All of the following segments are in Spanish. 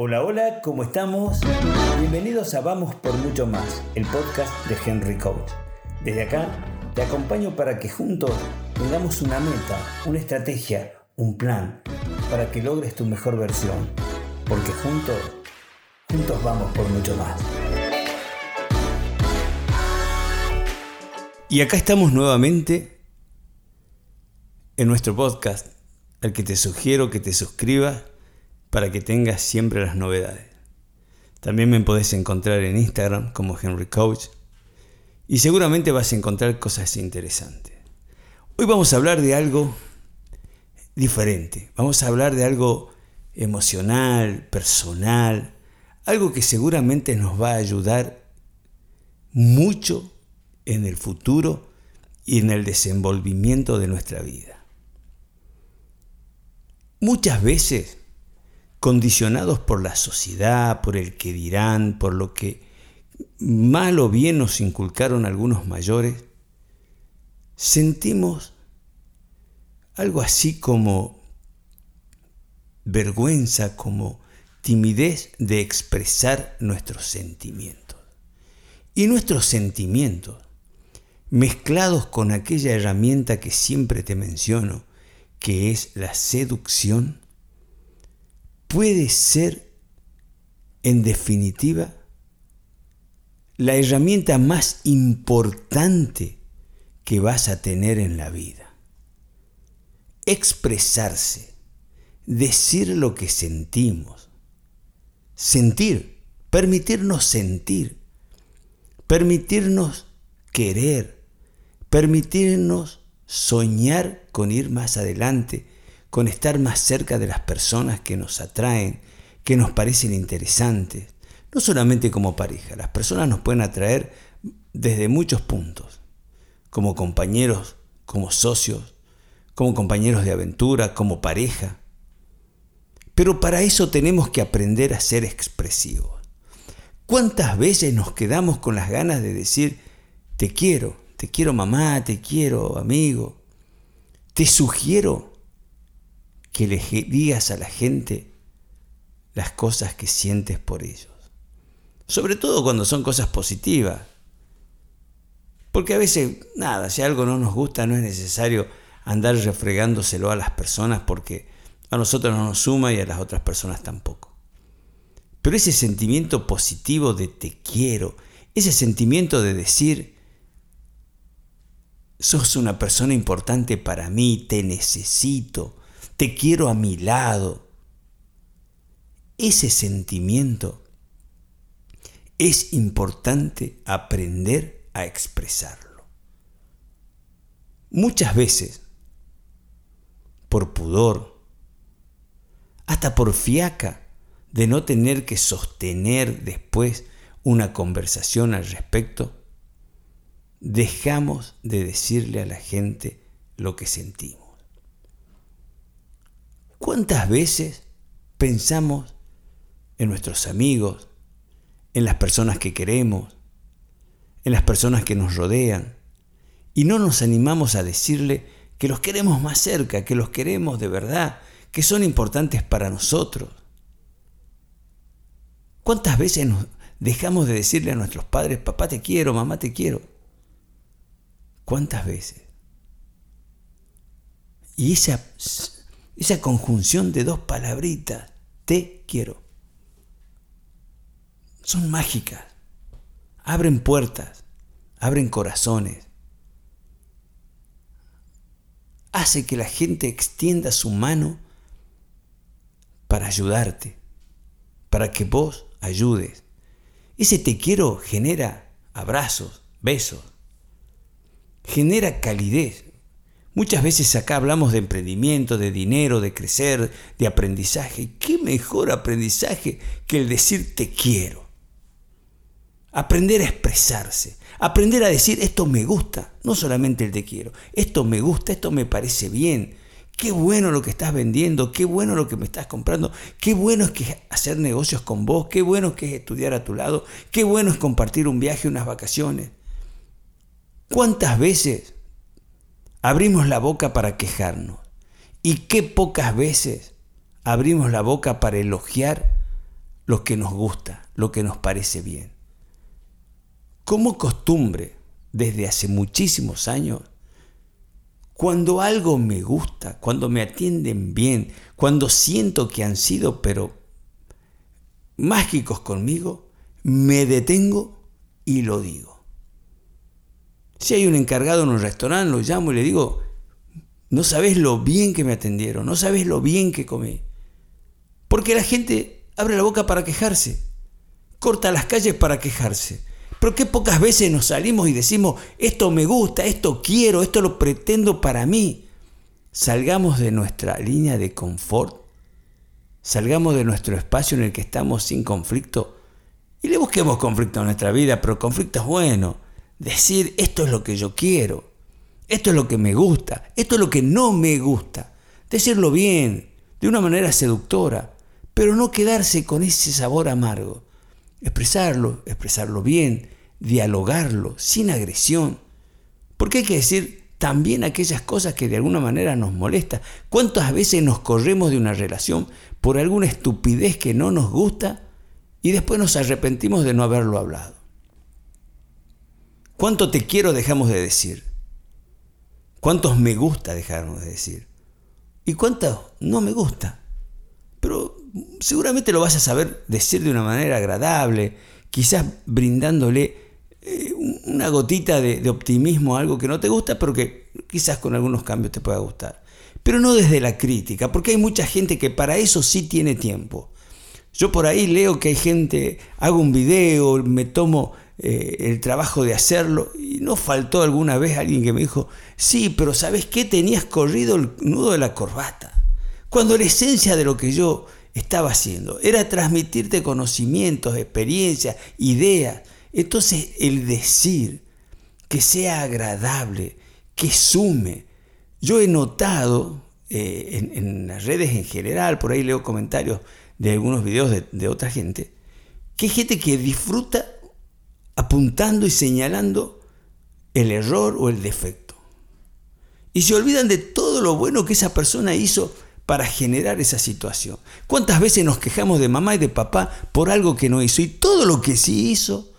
Hola, hola, ¿cómo estamos? Bienvenidos a Vamos por Mucho Más, el podcast de Henry Coach. Desde acá te acompaño para que juntos tengamos una meta, una estrategia, un plan, para que logres tu mejor versión. Porque juntos, juntos vamos por mucho más. Y acá estamos nuevamente en nuestro podcast, al que te sugiero que te suscribas para que tengas siempre las novedades. También me podés encontrar en Instagram como Henry Coach y seguramente vas a encontrar cosas interesantes. Hoy vamos a hablar de algo diferente, vamos a hablar de algo emocional, personal, algo que seguramente nos va a ayudar mucho en el futuro y en el desenvolvimiento de nuestra vida. Muchas veces condicionados por la sociedad, por el que dirán, por lo que mal o bien nos inculcaron algunos mayores, sentimos algo así como vergüenza, como timidez de expresar nuestros sentimientos. Y nuestros sentimientos, mezclados con aquella herramienta que siempre te menciono, que es la seducción, puede ser, en definitiva, la herramienta más importante que vas a tener en la vida. Expresarse, decir lo que sentimos, sentir, permitirnos sentir, permitirnos querer, permitirnos soñar con ir más adelante, con estar más cerca de las personas que nos atraen, que nos parecen interesantes. No solamente como pareja, las personas nos pueden atraer desde muchos puntos, como compañeros, como socios, como compañeros de aventura, como pareja. Pero para eso tenemos que aprender a ser expresivos. ¿Cuántas veces nos quedamos con las ganas de decir, te quiero, te quiero mamá, te quiero amigo, te sugiero que le digas a la gente las cosas que sientes por ellos. Sobre todo cuando son cosas positivas. Porque a veces, nada, si algo no nos gusta, no es necesario andar refregándoselo a las personas porque a nosotros no nos suma y a las otras personas tampoco. Pero ese sentimiento positivo de te quiero, ese sentimiento de decir, sos una persona importante para mí, te necesito, te quiero a mi lado. Ese sentimiento es importante aprender a expresarlo. Muchas veces, por pudor, hasta por fiaca de no tener que sostener después una conversación al respecto, dejamos de decirle a la gente lo que sentimos. ¿Cuántas veces pensamos en nuestros amigos, en las personas que queremos, en las personas que nos rodean, y no nos animamos a decirle que los queremos más cerca, que los queremos de verdad, que son importantes para nosotros? ¿Cuántas veces nos dejamos de decirle a nuestros padres, papá te quiero, mamá te quiero? ¿Cuántas veces? Y esa esa conjunción de dos palabritas, te quiero, son mágicas. Abren puertas, abren corazones. Hace que la gente extienda su mano para ayudarte, para que vos ayudes. Ese te quiero genera abrazos, besos, genera calidez, Muchas veces acá hablamos de emprendimiento, de dinero, de crecer, de aprendizaje. ¿Qué mejor aprendizaje que el decir te quiero? Aprender a expresarse, aprender a decir esto me gusta, no solamente el te quiero, esto me gusta, esto me parece bien, qué bueno lo que estás vendiendo, qué bueno lo que me estás comprando, qué bueno es que hacer negocios con vos, qué bueno es que es estudiar a tu lado, qué bueno es compartir un viaje, unas vacaciones. ¿Cuántas veces abrimos la boca para quejarnos. Y qué pocas veces abrimos la boca para elogiar lo que nos gusta, lo que nos parece bien. Como costumbre, desde hace muchísimos años, cuando algo me gusta, cuando me atienden bien, cuando siento que han sido, pero mágicos conmigo, me detengo y lo digo. Si hay un encargado en un restaurante, lo llamo y le digo, no sabes lo bien que me atendieron, no sabes lo bien que comí. Porque la gente abre la boca para quejarse, corta las calles para quejarse. Pero qué pocas veces nos salimos y decimos, esto me gusta, esto quiero, esto lo pretendo para mí. Salgamos de nuestra línea de confort, salgamos de nuestro espacio en el que estamos sin conflicto y le busquemos conflicto a nuestra vida, pero conflicto es bueno. Decir, esto es lo que yo quiero, esto es lo que me gusta, esto es lo que no me gusta. Decirlo bien, de una manera seductora, pero no quedarse con ese sabor amargo. Expresarlo, expresarlo bien, dialogarlo, sin agresión. Porque hay que decir también aquellas cosas que de alguna manera nos molestan. ¿Cuántas veces nos corremos de una relación por alguna estupidez que no nos gusta y después nos arrepentimos de no haberlo hablado? ¿Cuánto te quiero dejamos de decir? ¿Cuántos me gusta dejamos de decir? ¿Y cuántos no me gusta? Pero seguramente lo vas a saber decir de una manera agradable, quizás brindándole eh, una gotita de, optimismo a algo que no te gusta, pero que quizás con algunos cambios te pueda gustar. Pero no desde la crítica, porque hay mucha gente que para eso sí tiene tiempo. Yo por ahí leo que hay gente, hago un video, me tomo eh, el trabajo de hacerlo y no faltó alguna vez alguien que me dijo, sí, pero ¿sabes qué? Tenías corrido el nudo de la corbata. Cuando la esencia de lo que yo estaba haciendo. Era transmitirte conocimientos, experiencias, ideas. Entonces el decir que sea agradable, que sume. Yo he notado eh, en, las redes en general, por ahí leo comentarios de algunos videos de, de otra gente, que hay gente que disfruta apuntando y señalando el error o el defecto. Y se olvidan de todo lo bueno que esa persona hizo para generar esa situación. ¿Cuántas veces nos quejamos de mamá y de papá por algo que no hizo? Y todo lo que sí hizo,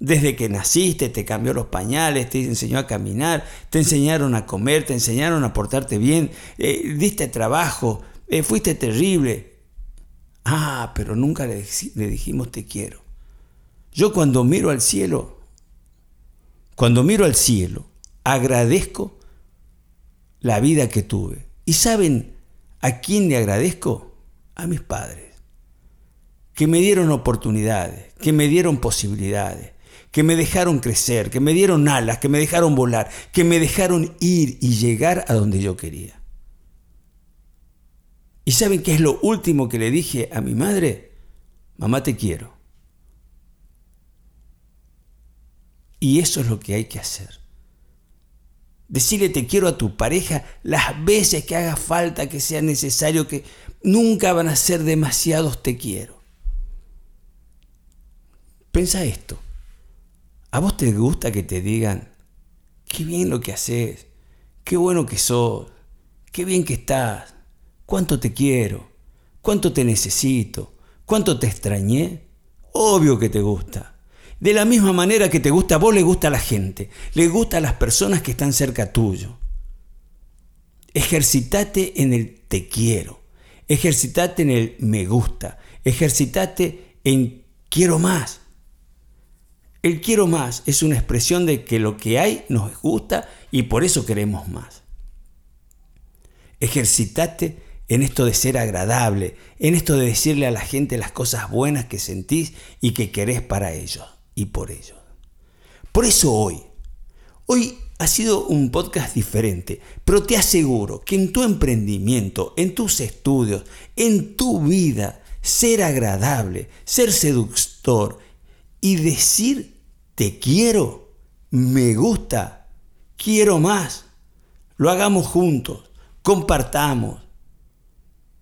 desde que naciste, te cambió los pañales, te enseñó a caminar, te enseñaron a comer, te enseñaron a portarte bien, eh, diste trabajo, eh, fuiste terrible. Ah, pero nunca le, le dijimos te quiero. Yo cuando miro al cielo, cuando miro al cielo, agradezco la vida que tuve. Y saben, ¿A quién le agradezco? A mis padres, que me dieron oportunidades, que me dieron posibilidades, que me dejaron crecer, que me dieron alas, que me dejaron volar, que me dejaron ir y llegar a donde yo quería. ¿Y saben qué es lo último que le dije a mi madre? Mamá te quiero. Y eso es lo que hay que hacer. Decirle te quiero a tu pareja las veces que haga falta, que sea necesario, que nunca van a ser demasiados te quiero. Pensa esto. ¿A vos te gusta que te digan, qué bien lo que haces, qué bueno que sos, qué bien que estás, cuánto te quiero, cuánto te necesito, cuánto te extrañé? Obvio que te gusta. De la misma manera que te gusta a vos, le gusta a la gente, le gusta a las personas que están cerca tuyo. Ejercitate en el te quiero, ejercitate en el me gusta, ejercitate en quiero más. El quiero más es una expresión de que lo que hay nos gusta y por eso queremos más. Ejercitate en esto de ser agradable, en esto de decirle a la gente las cosas buenas que sentís y que querés para ellos y por ello. Por eso hoy, hoy ha sido un podcast diferente, pero te aseguro que en tu emprendimiento, en tus estudios, en tu vida, ser agradable, ser seductor y decir te quiero, me gusta, quiero más, lo hagamos juntos, compartamos.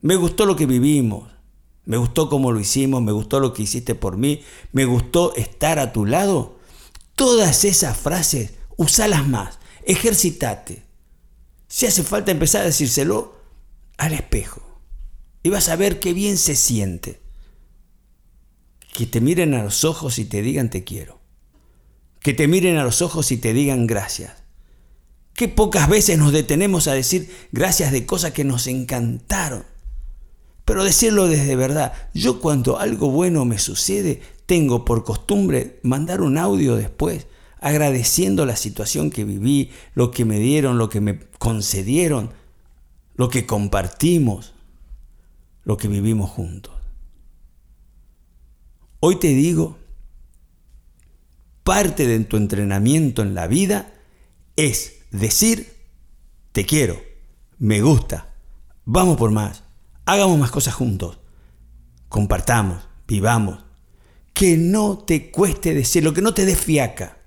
Me gustó lo que vivimos, me gustó cómo lo hicimos, me gustó lo que hiciste por mí, me gustó estar a tu lado. Todas esas frases, usalas más, ejercitate. Si hace falta empezar a decírselo al espejo. Y vas a ver qué bien se siente. que te miren a los ojos y te digan te quiero. Que te miren a los ojos y te digan gracias. Qué pocas veces nos detenemos a decir gracias de cosas que nos encantaron. Pero decirlo desde verdad, yo cuando algo bueno me sucede, tengo por costumbre mandar un audio después agradeciendo la situación que viví, lo que me dieron, lo que me concedieron, lo que compartimos, lo que vivimos juntos. Hoy te digo, parte de tu entrenamiento en la vida es decir, te quiero, me gusta, vamos por más, hagamos más cosas juntos, compartamos, vivamos, que no te cueste decirlo, que no te des fiaca,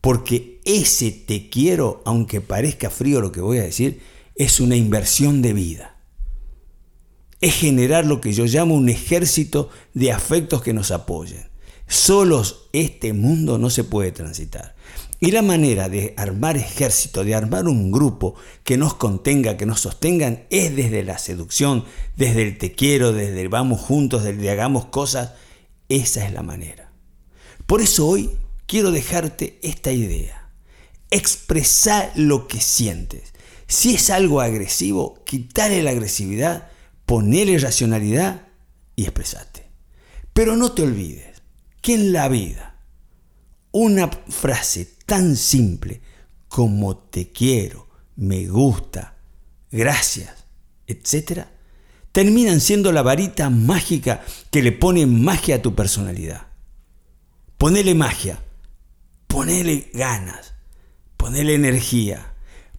porque ese te quiero, aunque parezca frío lo que voy a decir, es una inversión de vida. Es generar lo que yo llamo un ejército de afectos que nos apoyen. Solos este mundo no se puede transitar. Y la manera de armar ejército, de armar un grupo que nos contenga, que nos sostengan, es desde la seducción, desde el te quiero, desde el vamos juntos, desde el hagamos cosas. Esa es la manera. Por eso hoy quiero dejarte esta idea. Expresar lo que sientes. Si es algo agresivo, quitarle la agresividad, ponerle racionalidad y expresarte. Pero no te olvides que en la vida una frase tan simple como te quiero, me gusta, gracias, etc., terminan siendo la varita mágica que le pone magia a tu personalidad. Ponele magia, ponele ganas, ponele energía,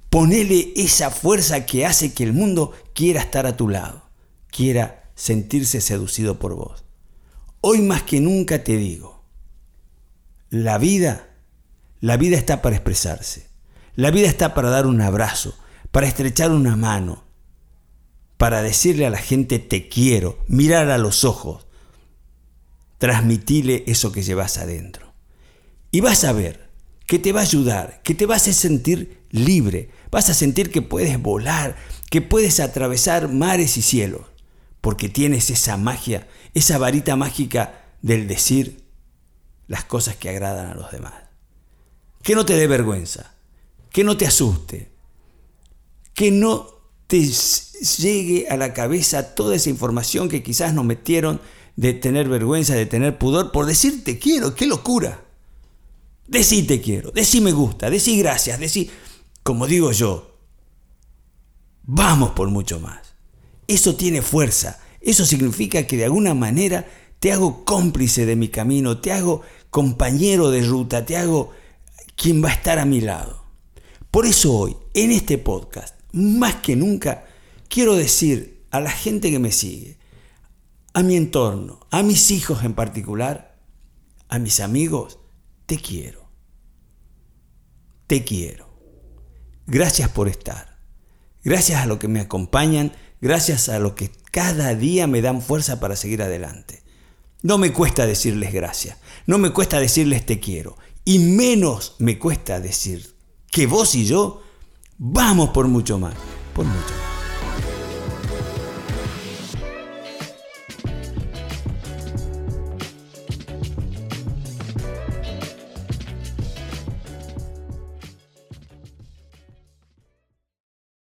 ponele esa fuerza que hace que el mundo quiera estar a tu lado, quiera sentirse seducido por vos. Hoy más que nunca te digo, la vida, la vida está para expresarse. La vida está para dar un abrazo, para estrechar una mano, para decirle a la gente te quiero, mirar a los ojos, transmitirle eso que llevas adentro. Y vas a ver que te va a ayudar, que te vas a sentir libre, vas a sentir que puedes volar, que puedes atravesar mares y cielos, porque tienes esa magia, esa varita mágica del decir las cosas que agradan a los demás. Que no te dé vergüenza, que no te asuste, que no te llegue a la cabeza toda esa información que quizás nos metieron de tener vergüenza, de tener pudor, por decir te quiero, qué locura. Decí te quiero, decí me gusta, decí gracias, decí, como digo yo, vamos por mucho más. Eso tiene fuerza, eso significa que de alguna manera te hago cómplice de mi camino, te hago compañero de ruta, te hago quien va a estar a mi lado. Por eso hoy, en este podcast, más que nunca, quiero decir a la gente que me sigue, a mi entorno, a mis hijos en particular, a mis amigos, te quiero. Te quiero. Gracias por estar. Gracias a lo que me acompañan, gracias a lo que cada día me dan fuerza para seguir adelante. No me cuesta decirles gracias, no me cuesta decirles te quiero, y menos me cuesta decir que vos y yo vamos por mucho más, por mucho más.